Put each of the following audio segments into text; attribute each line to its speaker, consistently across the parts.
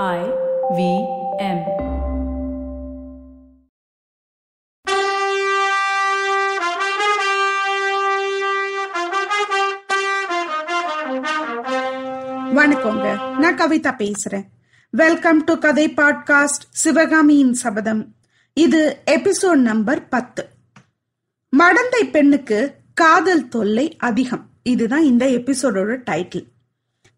Speaker 1: I V M.
Speaker 2: வணக்கங்க. நான் கவிதா பேசுறேன். வெல்கம் டு கதை பாட்காஸ்ட் சிவகாமியின் சபதம் இது எபிசோட் நம்பர் பத்து. மடந்தை பெண்ணுக்கு காதல் தொல்லை அதிகம். இதுதான் இந்த எபிசோடோட டைட்டில்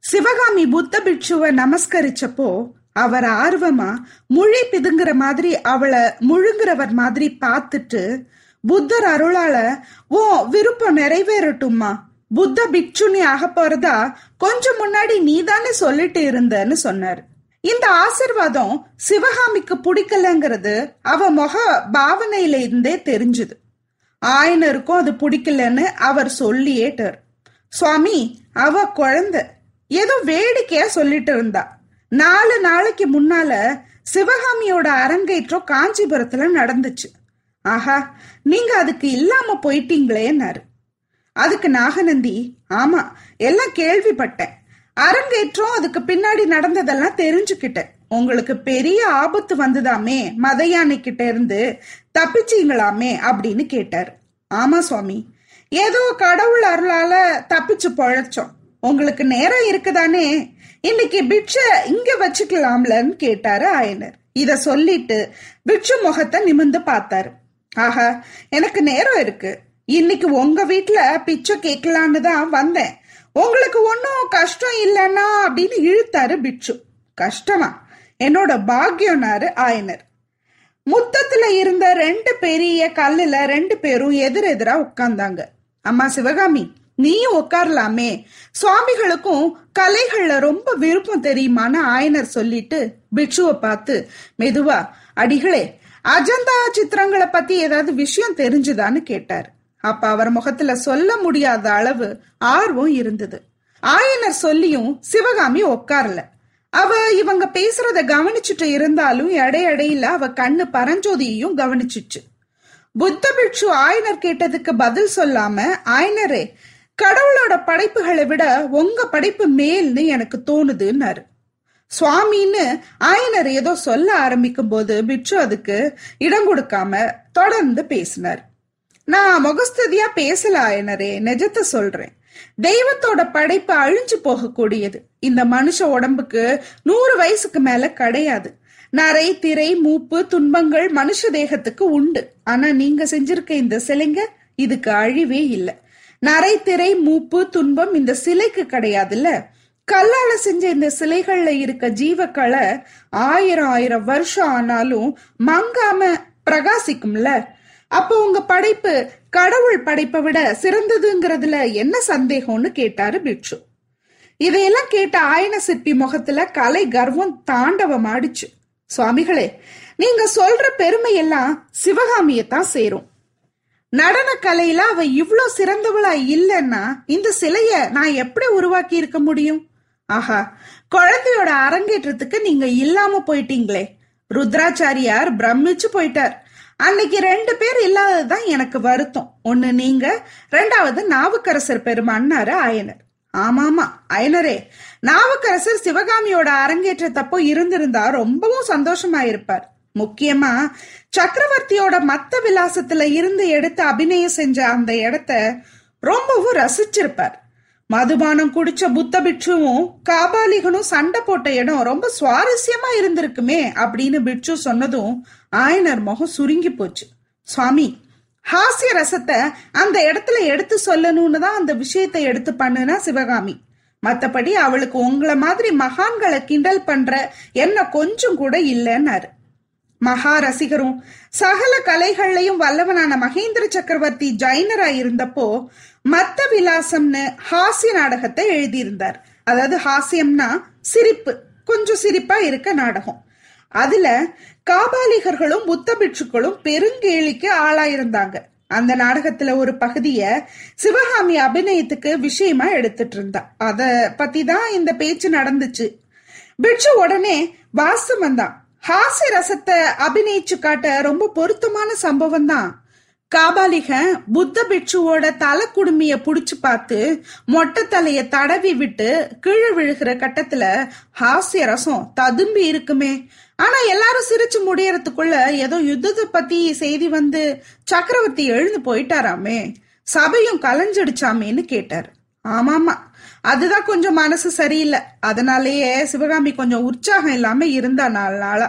Speaker 2: சிவகாமி புத்த பிட்சுவை நமஸ்கரிச்சப்போ அவர் ஆர்வமா முழி பிதுங்குற மாதிரி அவளை முழுங்குறவர் மாதிரி பார்த்துட்டு புத்தர் அருளால ஓ விருப்பம் நிறைவேறட்டும்மா. புத்த பிக்ஷுனி ஆக போறதா கொஞ்சம் முன்னாடி நீதானே சொல்லிட்டு இருந்தன்னு சொன்னார். இந்த ஆசிர்வாதம் சிவகாமிக்கு பிடிக்கலங்கிறது அவ முக பாவனையில இருந்தே தெரிஞ்சுது. ஆயனருக்கும் அது பிடிக்கலன்னு அவர் சொல்லியேட்டார். சுவாமி அவ குழந்தை. ஏதோ வேடிக்கையா சொல்லிட்டு இருந்தா. நாலு நாளைக்கு முன்னால சிவகாமியோட அரங்கேற்றம் காஞ்சிபுரத்துல நடந்துச்சு. ஆஹா நீங்க அதுக்கு இல்லாம போயிட்டீங்களேன்னாரு அதுக்கு நாகநந்தி ஆமா எல்லாம் கேள்விப்பட்டேன். அரங்கேற்றம் அதுக்கு பின்னாடி நடந்ததெல்லாம் தெரிஞ்சுக்கிட்டேன். உங்களுக்கு பெரிய ஆபத்து வந்ததாமே மதையானை கிட்ட இருந்து தப்பிச்சீங்களாமே அப்படின்னு கேட்டார். ஆமா சுவாமி. ஏதோ கடவுள் அருளால தப்பிச்சு பொழைச்சோம். உங்களுக்கு நேரம் இருக்குதானே? இன்னைக்கு பிட்ச இங்க வச்சுக்கலாம்லன்னு கேட்டாரு ஆயனர். இத சொல்லிட்டு பிட்சு முகத்தை நிமிந்து பார்த்தாரு. ஆஹா எனக்கு நேரம் இருக்கு. இன்னைக்கு உங்க வீட்டுல பிச்சை கேட்கலான்னு தான் வந்தேன். உங்களுக்கு ஒன்றும் கஷ்டம் இல்லைன்னா அப்படின்னு இழுத்தாரு பிட்சு. கஷ்டமா? என்னோட பாக்கியம்னாரு ஆயனர். முத்தத்துல இருந்த ரெண்டு பெரிய கல்லுல ரெண்டு பேரும் எதிரெதிரா உட்கார்ந்தாங்க. அம்மா சிவகாமி நீயும் உட்காரலாமே. சுவாமிகளுக்கும் கலைகள்ல ரொம்ப விருப்பம் தெரியுமான்னு ஆயனர் சொல்லிட்டு பிக்ஷுவை பார்த்து மெதுவா அடிகளே அஜந்தா சித்திரங்களை பத்தி ஏதாவது விஷயம் தெரிஞ்சுதான்னு கேட்டார். அப்ப அவர் முகத்துல சொல்ல முடியாத அளவு ஆர்வம் இருந்தது. ஆயனர் சொல்லியும் சிவகாமி உட்காரல. அவ இவங்க பேசுறத கவனிச்சுட்டு இருந்தாலும் எடையடையில அவ கண்ணு பரஞ்சோதியையும் கவனிச்சிச்சு. புத்த பிக்ஷு ஆயனர் கேட்டதுக்கு பதில் சொல்லாம ஆயனரே கடவுளோட படைப்புகளை விட உங்க படைப்பு மேல்னு எனக்கு தோணுதுன்னாரு. சுவாமின்னு ஆயனர் ஏதோ சொல்ல ஆரம்பிக்கும் போது பிட்சு அதுக்கு இடம் கொடுக்காம தொடர்ந்து பேசினார். நான் முகஸ்ததியா பேசல ஆயனரே நிஜத்தை சொல்றேன். தெய்வத்தோட படைப்பு அழிஞ்சு போகக்கூடியது. இந்த மனுஷ உடம்புக்கு நூறு வயசுக்கு மேல கிடையாது. நரை திரை மூப்பு துன்பங்கள் மனுஷ தேகத்துக்கு உண்டு. ஆனா நீங்க செஞ்சிருக்க இந்த சிலைங்க இதுக்கு அழிவே இல்லை. நரை திரை மூப்பு துன்பம் இந்த சிலைக்கு கிடையாதுல்ல? கல்லால செஞ்ச இந்த சிலைகள்ல இருக்க ஜீவக்களை ஆயிரம் ஆயிரம் வருஷம் ஆனாலும் மங்காம பிரகாசிக்கும்ல? அப்போ உங்க படைப்பு கடவுள் படைப்பை விட சிறந்ததுங்கிறதுல என்ன சந்தேகம்னு கேட்டாரு பிட்சு இதையெல்லாம் கேட்ட ஆயன சிற்பி முகத்துல கலை கர்வம் தாண்டவம் ஆடிச்சு சுவாமிகளே நீங்க சொல்ற பெருமை எல்லாம் சிவகாமியத்தான் சேரும். நடன கலையில அவ இவ்வளோ சிறந்தவளா இல்லைன்னா இந்த சிலைய நான் எப்படி உருவாக்கி இருக்க முடியும்? ஆஹா குழந்தையோட அரங்கேற்றத்துக்கு நீங்க இல்லாம போயிட்டீங்களே. ருத்ராச்சாரியார் பிரமிச்சு போயிட்டார். அன்னைக்கு ரெண்டு பேர் இல்லாததுதான் எனக்கு வருத்தம். ஒன்னு நீங்க ரெண்டாவது நாவுக்கரசர் பெருமான்னாரு ஆயனர். ஆமாமா அயனரே நாவுக்கரசர் சிவகாமியோட அரங்கேற்றத்தப்போ இருந்திருந்தா ரொம்பவும் சந்தோஷமா இருப்பார் முக்கியமா சக்கரவர்த்தியோட மத்த விலாசத்துல இருந்து எடுத்து அபிநயம் செஞ்ச அந்த இடத்த ரொம்பவும் ரசிச்சிருப்பார். மதுபானம் குடிச்ச புத்த பிட்சுவும் காபாலிகனும் சண்டை போட்ட இடம் ரொம்ப சுவாரஸ்யமா இருந்திருக்குமே அப்படின்னு பிட்சு சொன்னதும் ஆயனர் முகம் சுருங்கி போச்சு. சுவாமி ஹாஸ்ய ரசத்தை அந்த இடத்துல எடுத்து சொல்லணும்னு தான் அந்த விஷயத்தை எடுத்து பண்ணுனா சிவகாமி. மத்தபடி அவளுக்கு உங்களை மாதிரி மகான்களை கிண்டல் பண்ற என்ன கொஞ்சம் கூட இல்லைன்னாரு. மகா ரசிகரும் சகல கலைகள்லையும் வல்லவனான மகேந்திர சக்கரவர்த்தி ஜைனரா இருந்தப்போ மத்த விலாசம்னு ஹாஸ்ய நாடகத்தை எழுதியிருந்தார். அதாவது ஹாஸ்யம்னா சிரிப்பு கொஞ்சம் சிரிப்பா இருக்க நாடகம். அதுல காபாலிகர்களும் புத்த பிட்சுக்களும் பெருங்கேளிக்கு ஆளாயிருந்தாங்க. அந்த நாடகத்துல ஒரு பகுதிய சிவகாமி அபிநயத்துக்கு விஷயமா எடுத்துட்டு இருந்தா அத பத்தி தான் இந்த பேச்சு நடந்துச்சு. பிட்சு உடனே வாசம் வந்தான். ஹாஸ்ய ரசத்தை அபிநயிச்சு காட்ட ரொம்ப பொருத்தமான சம்பவம் தான் காபாலிகன் புத்த பிட்சுவோட தலை குடுமிய புடிச்சு பார்த்து மொட்டை தலைய தடவி விட்டு கீழே விழுகிற கட்டத்துல ஹாஸ்ய ரசம் ததும்பி இருக்குமே. ஆனா எல்லாரும் சிரிச்சு முடியறதுக்குள்ள ஏதோ யுத்தத்தை பத்தி செய்தி வந்து சக்கரவர்த்தி எழுந்து போயிட்டாராமே. சபையும் கலைஞ்சிடுச்சாமேன்னு கேட்டார். ஆமாமா அதுதான் கொஞ்சம் மனசு சரியில்லை. அதனாலேயே சிவகாமி கொஞ்சம் உற்சாகம் இல்லாம இருந்தா நாலு நாளா.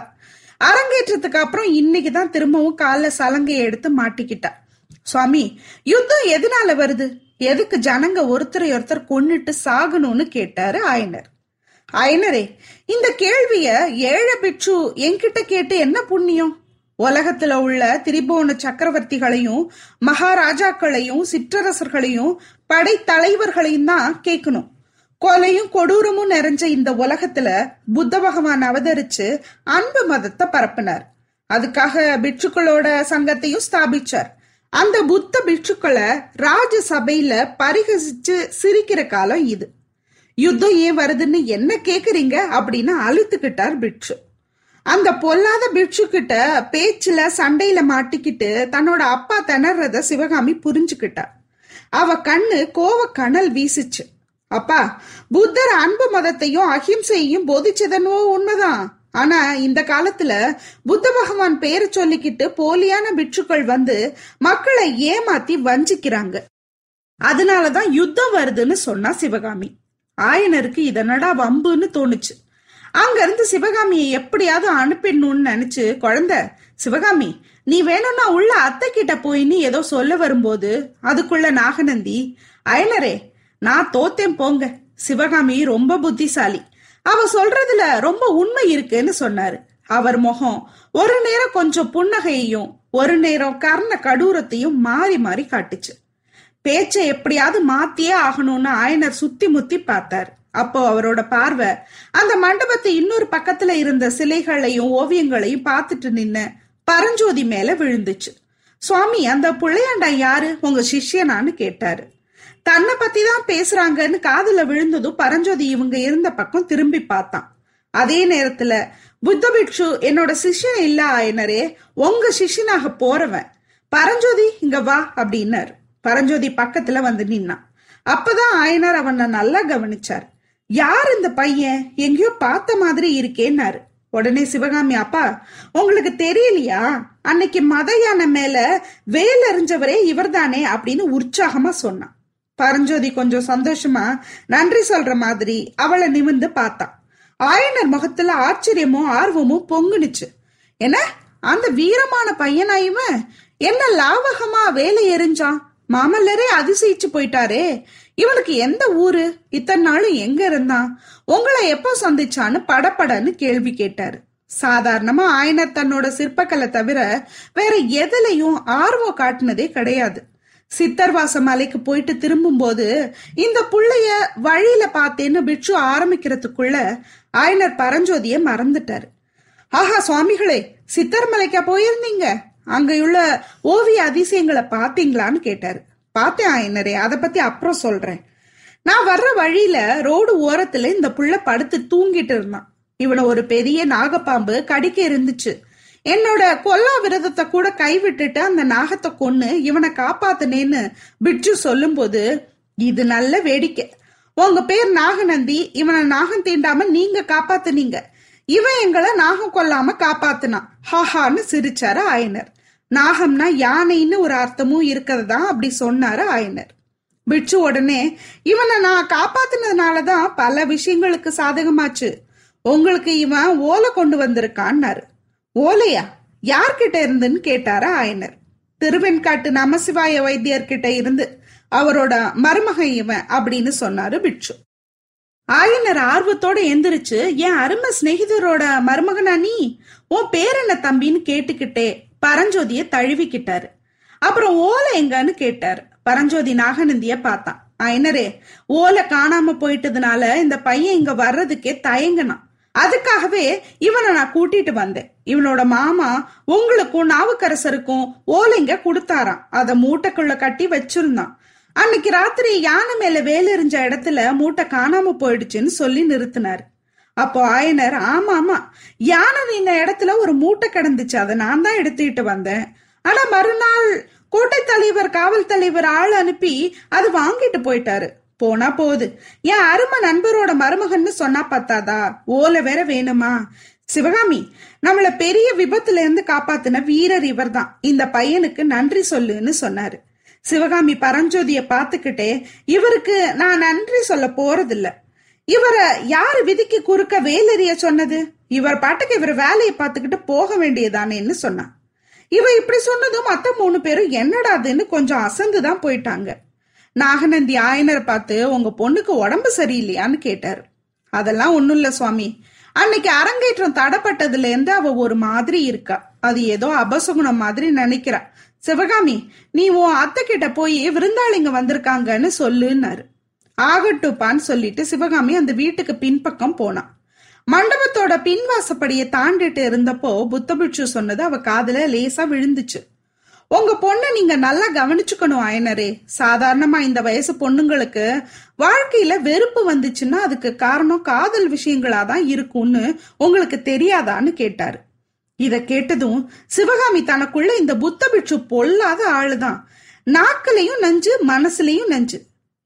Speaker 2: அரங்கேற்றத்துக்கு அப்புறம் இன்னைக்கு தான் திரும்பவும் காலைல சலங்கையை எடுத்து மாட்டிக்கிட்டா. சுவாமி யுத்தம் எதனால வருது? எதுக்கு ஜனங்க ஒருத்தரை ஒருத்தர் கொன்னுட்டு சாகணும்னு கேட்டாரு ஆயனர். ஆயனரே இந்த கேள்விய ஏழ பிட்சு என்கிட்ட கேட்டு என்ன புண்ணியம்? உலகத்துல உள்ள திரிபுவன சக்கரவர்த்திகளையும் மகாராஜாக்களையும் சிற்றரசர்களையும் படைத்தலைவர்களையும் தான் கேட்கணும் கொலையும் கொடூரமும் நிறைஞ்ச இந்த உலகத்துல புத்த பகவான் அவதரிச்சு அன்பு மதத்தை பரப்பினார். அதுக்காக பிட்சுக்களோட சங்கத்தையும் ஸ்தாபிச்சார். அந்த புத்த பிட்சுக்களை ராஜசபையில பரிகசிச்சு சிரிக்கிற காலம் இது. யுத்தம் ஏன் வருதுன்னு என்ன கேக்குறீங்க? அப்படின்னு அழுத்துக்கிட்டார் பிட்சு. அந்த பொல்லாத பிட்சுக்கிட்ட பேச்சுல சண்டையில மாட்டிக்கிட்டு தன்னோட அப்பா திணறத சிவகாமி புரிஞ்சுக்கிட்டா. அவ கண்ணு கோவ கணல் வீசிச்சு. அப்பா புத்தர் அன்பு மதத்தையும் அஹிம்சையையும் போதிச்சதனோ உண்மைதான். ஆனா இந்த காலத்துல புத்த பகவான் பேரை சொல்லிக்கிட்டு போலியான பிட்சுக்கள் வந்து மக்களை ஏமாத்தி வஞ்சிக்கிறாங்க. அதனாலதான் யுத்தம் வருதுன்னு சொன்னா சிவகாமி. ஆயனருக்கு இதனடா வம்புன்னு தோணுச்சு. அங்கிருந்து சிவகாமியை எப்படியாவது அனுப்பிடணும்னு நினைச்சு குழந்த சிவகாமி நீ வேணும்னா உள்ள அத்தை கிட்ட போயின்னு ஏதோ சொல்ல வரும்போது அதுக்குள்ள நாகநந்தி அயனரே நான் தோத்தேன் போங்க. சிவகாமி ரொம்ப புத்திசாலி. அவ சொல்றதுல ரொம்ப உண்மை இருக்குன்னு சொன்னாரு. அவர் முகம் ஒரு நேரம் கொஞ்சம் புன்னகையையும் ஒரு நேரம் கர்ண கடூரத்தையும் மாறி மாறி காட்டுச்சு. பேச்சை எப்படியாவது மாத்தியே ஆகணும்னு ஆயனர் சுத்தி முத்தி பார்த்தார். அப்போ அவரோட பார்வை அந்த மண்டபத்தை இன்னொரு பக்கத்துல இருந்த சிலைகளையும் ஓவியங்களையும் பார்த்துட்டு நின்ன பரஞ்சோதி மேல விழுந்துச்சு. சுவாமி அந்த புள்ளையாண்டா யாரு? உங்க சிஷ்யனான்னு கேட்டாரு. தன்னை பத்தி தான் பேசுறாங்கன்னு காதுல விழுந்ததும் பரஞ்சோதி இவங்க இருந்த பக்கம் திரும்பி பார்த்தான். அதே நேரத்துல புத்த பிக்ஷு என்னோட சிஷ்யன் இல்ல ஆயனரே உங்க சிஷ்யனாக போறவன். பரஞ்சோதி இங்க வா அப்படின்னாரு. பரஞ்சோதி பக்கத்துல வந்து நின்னான். அப்பதான் ஆயனர் அவனை நல்லா கவனிச்சார். யார் இந்த பையன்? எங்கேயோ பார்த்த மாதிரி இருக்கேன்னாரு. உடனே சிவகாமி அப்பா உங்களுக்கு தெரியலையா? அன்னைக்கு மத யானை மேல வேல் அறிஞ்சவரே இவர்தானே அப்படின்னு உற்சாகமா சொன்னான். பரஞ்சோதி கொஞ்சம் சந்தோஷமா நன்றி சொல்ற மாதிரி அவளை நிமிந்து பார்த்தான். ஆயனர் முகத்துல ஆச்சரியமும் ஆர்வமும் பொங்குனுச்சு. என்ன? அந்த வீரமான பையனா இவன்? என்ன லாவகமா வேலை எரிஞ்சான் மாமல்லரே அதிசயிச்சு போயிட்டாரே. இவனுக்கு எந்த ஊரு? இத்தனை நாளும் எங்க இருந்தான் உங்களை எப்போ சந்திச்சான்னு படப்படன்னு கேள்வி கேட்டாரு. சாதாரணமா ஆயனர் தன்னோட சிற்பக்கலை தவிர வேற எதுலையும் ஆர்வம் காட்டினதே கிடையாது. சித்தர்வாச மலைக்கு போயிட்டு திரும்பும்போது இந்த புள்ளைய வழியில பார்த்தேன்னு பிட்சு ஆரம்பிக்கிறதுக்குள்ள ஆயனர் பரஞ்சோதிய மறந்துட்டாரு. ஆஹா சுவாமிகளே சித்தர் மலைக்கா போயிருந்தீங்க. அங்கேயுள்ள ஓவிய அதிசயங்களை பார்த்தீங்களான்னு கேட்டாரு. பார்த்தேன் ஆயனரே அதை பத்தி அப்புறம் சொல்றேன். நான் வர்ற வழியில ரோடு ஓரத்துல இந்த புள்ள படுத்து தூங்கிட்டு இருந்தான். இவனை ஒரு பெரிய நாகப்பாம்பு கடிக்க இருந்துச்சு. என்னோட கொல்லா விரதத்தை கூட கைவிட்டுட்டு அந்த நாகத்தை கொன்னு இவனை காப்பாத்தினேன்னு பிட்ஜு சொல்லும்போது இது நல்ல வேடிக்கை. உங்க பேர் நாகநந்தி இவனை நாகம் தீண்டாம நீங்க காப்பாத்துனீங்க. இவன் எங்களை நாகம் கொல்லாம காப்பாத்துனான். ஹாஹான்னு சிரிச்சாரு ஆயனர். நாகம்னா யானைன்னு ஒரு அர்த்தமும் இருக்கிறதா அப்படி சொன்னாரு ஆயனர். பிட்சு உடனே இவனை நான் காப்பாத்தினதுனாலதான் பல விஷயங்களுக்கு சாதகமாச்சு. உங்களுக்கு இவன் ஓலை கொண்டு வந்திருக்கான்னாரு. ஓலையா? யார்கிட்ட இருந்துன்னு கேட்டாரா ஆயனர். திருவெண்காட்டு நமசிவாய வைத்தியர்கிட்ட இருந்து அவரோட மருமகன் இவன் அப்படின்னு சொன்னாரு பிட்சு. ஆயனர் ஆர்வத்தோட எந்திரிச்சு என் அருமை சிநேகிதரோட மருமகனா நீ? உன் பேர் என்ன தம்பின்னு கேட்டுக்கிட்டே பரஞ்சோதிய தழுவிக்கிட்டாரு. அப்புறம் ஓலை எங்கன்னு கேட்டாரு. பரஞ்சோதி நாகநந்திய பார்த்தான். ஐனரே ஓலை காணாம போயிட்டதுனால இந்த பையன் இங்க வர்றதுக்கே தயங்கினான். அதுக்காகவே இவனை நான் கூட்டிட்டு வந்தேன். இவனோட மாமா உங்களுக்கும் நாவுக்கரசருக்கும் ஓலைங்க கொடுத்தாராம். அதை மூட்டைக்குள்ள கட்டி வச்சிருந்தான். அன்னைக்கு ராத்திரி யானை மேல வேலெறிஞ்ச இடத்துல மூட்டை காணாம போயிடுச்சுன்னு சொல்லி நிறுத்தினாரு. அப்போ ஆயனர் ஆமா ஆமா. யானை இந்த இடத்துல ஒரு மூட்டை கிடந்துச்சு. அதை நான் தான் எடுத்துக்கிட்டு வந்தேன். ஆனா மறுநாள் கோட்டை தலைவர் காவல் தலைவர் ஆள் அனுப்பி அது வாங்கிட்டு போயிட்டாரு. போனா போகுது. என் அருமை நண்பரோட மருமகன்னு சொன்னா பார்த்தாதா ஓலை வேற வேணுமா? சிவகாமி நம்மள பெரிய விபத்துல இருந்து காப்பாத்தின வீரர் இவர்தான். இந்த பையனுக்கு நன்றி சொல்லுன்னு சொன்னாரு. சிவகாமி பரஞ்சோதிய பாத்துக்கிட்டே இவருக்கு நான் நன்றி சொல்ல போறதில்லை. இவரை யாரு விதிக்கு குறுக்க வேலெறிய சொன்னது? இவர் பாட்டுக்கு இவர் வேலையை பார்த்துக்கிட்டு போக வேண்டியதானேன்னு சொன்னான் இவ இப்படி சொன்னதும் மத்த மூணு பேரும் என்னடாதுன்னு கொஞ்சம் அசந்துதான் போயிட்டாங்க. நாகநந்தி ஆயனரை பார்த்து உங்க பொண்ணுக்கு உடம்பு சரியில்லையான்னு கேட்டாரு. அதெல்லாம் ஒன்றும் இல்லை சுவாமி. அன்னைக்கு அரங்கேற்றம் தடப்பட்டதுல இருந்து அவ ஒரு மாதிரி இருக்கா. அது ஏதோ அபசகுணம் மாதிரி நினைக்கிறா. சிவகாமி நீ உன் அத்தை கிட்ட போய் விருந்தாளிங்க வந்திருக்காங்கன்னு சொல்லுன்னாரு. ஆகட்டுப்பான்னு சொல்லிட்டு சிவகாமி அந்த வீட்டுக்கு பின்பக்கம் போனான் மண்டபத்தோட பின்வாசப்படியை தாண்டிட்டு இருந்தப்போ புத்தபிட்சு சொன்னது அவ காதுல லேசா விழுந்துச்சு. உங்க பொண்ணை நீங்க நல்லா கவனிச்சுக்கணும் அயனரே சாதாரணமா இந்த வயசு பொண்ணுங்களுக்கு வாழ்க்கையில வெறுப்பு வந்துச்சுன்னா அதுக்கு காரணம் காதல் விஷயங்களா தான் இருக்கும்னு உங்களுக்கு தெரியாதான்னு கேட்டாரு. இத கேட்டதும் சிவகாமி தனக்குள்ள இந்த புத்த பிட்சு பொல்லாத ஆளுதான். நாக்குலயும் நஞ்சு மனசுலயும் நஞ்சு.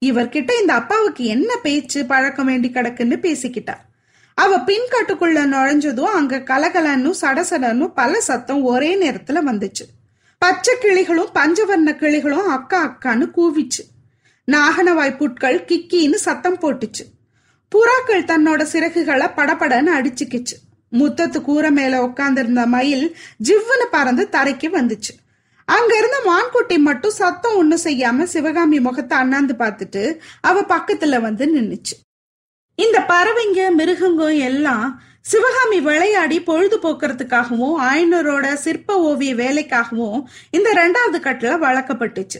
Speaker 2: இவர்கிட்ட இந்த அப்பாவுக்கு என்ன பேச்சு பழக்கம் வேண்டி கிடக்குன்னு பேசிக்கிட்டா. அவ பின்காட்டுக்குள்ள நுழைஞ்சதும் அங்க கலகலன்னு சடசடன்னு பல சத்தம் ஒரே நேரத்துல வந்துச்சு. பச்சை கிளிகளும் பஞ்சவர்ண கிளிகளும் அக்கா அக்கான்னு கூவிச்சு. நாகனவாய் புட்கள் கிக்கின்னு சத்தம் போட்டுச்சு. புறாக்கள் தன்னோட சிறகுகளை படபடன்னு அடிச்சுக்கிச்சு. முத்தத்து கூரை மேல உட்கார்ந்திருந்த மயில் ஜிவ்வுன்னு பறந்து தரைக்கு வந்துச்சு. அங்க இருந்த மான்குட்டி மட்டும் சத்தம் ஒண்ணும் செய்யாம சிவகாமி முகத்தை அண்ணாந்து பார்த்துட்டு அவ பக்கத்துல வந்து நின்னுச்சு. இந்த பறவைங்க மிருகங்க எல்லாம் சிவகாமி விளையாடி பொழுது போக்குறதுக்காகவும் ஆயனரோட சிற்ப ஓவிய வேலைக்காகவும் இந்த ரெண்டாவது கட்டுல வளர்க்கப்பட்டுச்சு.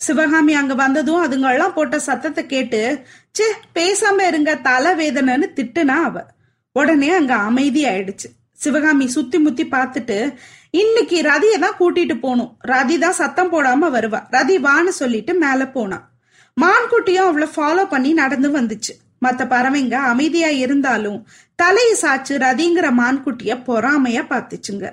Speaker 2: சிவகாமி அங்க வந்ததும் அதுங்கெல்லாம் போட்ட சத்தத்தை கேட்டு சே பேசாம இருங்க தலை வேதனைன்னு திட்டுனா அவ. உடனே அங்க அமைதி ஆயிடுச்சு சிவகாமி சுத்தி முத்தி பார்த்துட்டு இன்னைக்கு ரதியை தான் கூட்டிட்டு போகணும். ரதி தான் சத்தம் போடாம வருவா. ரதி வான்னு சொல்லிட்டு மேல போனான் மான்குட்டியும் அவளை ஃபாலோ பண்ணி நடந்து வந்துச்சு. மத்த பறவைங்க அமைதியா இருந்தாலும் தலையை சாச்சு ரதிங்கிற மான்குட்டிய பொறாமையா பார்த்துச்சுங்க.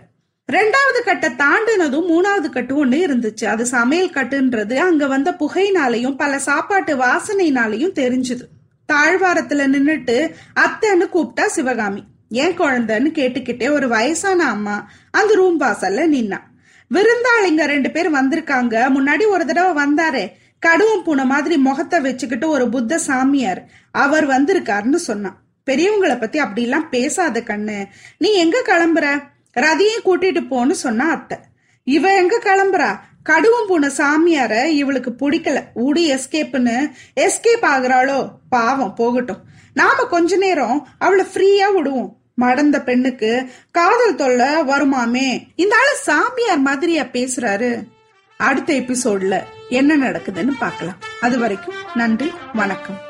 Speaker 2: ரெண்டாவது கட்டை தாண்டினதும் மூணாவது கட்டு ஒன்று இருந்துச்சு. அது சமையல் கட்டுன்றது அங்க வந்த புகையினாலையும் பல சாப்பாட்டு வாசனைனாலையும் தெரிஞ்சுது. தாழ்வாரத்துல நின்னுட்டு அத்தைன்னு கூப்பிட்டா சிவகாமி. ஏன் குழந்தைன்னு கேட்டுக்கிட்டே ஒரு வயசான அம்மா அந்த ரூம் வாசல்ல நின்னா. விருந்தாளிங்க ரெண்டு பேர் வந்திருக்காங்க. முன்னாடி ஒரு தடவை வந்தாரே. கடுவம் பூனை மாதிரி முகத்தை வச்சுக்கிட்டு ஒரு புத்த சாமியார். அவர் வந்திருக்காருன்னு சொன்னான். பெரியவங்களை பத்தி அப்படிலாம் பேசாத கண்ணு. நீ எங்க கிளம்புற? ரதியும் கூட்டிட்டு போன்னு சொன்னா அத்தை. இவ எங்க கிளம்புறா? கடுவம் பூனை சாமியார இவளுக்கு பிடிக்கல. உடி எஸ்கேப்னு எஸ்கேப் ஆகுறாளோ? பாவம் போகட்டும். நாம கொஞ்ச நேரம் அவளை ஃப்ரீயா விடுவோம். மடந்த பெண்ணுக்கு காதல் தொல்லை வருமாமே? இந்த ஆளு சாமியார் மாதிரியா பேசுறாரு. அடுத்த எபிசோட்ல என்ன நடக்குதுன்னு பார்க்கலாம். அது வரைக்கும் நன்றி வணக்கம்.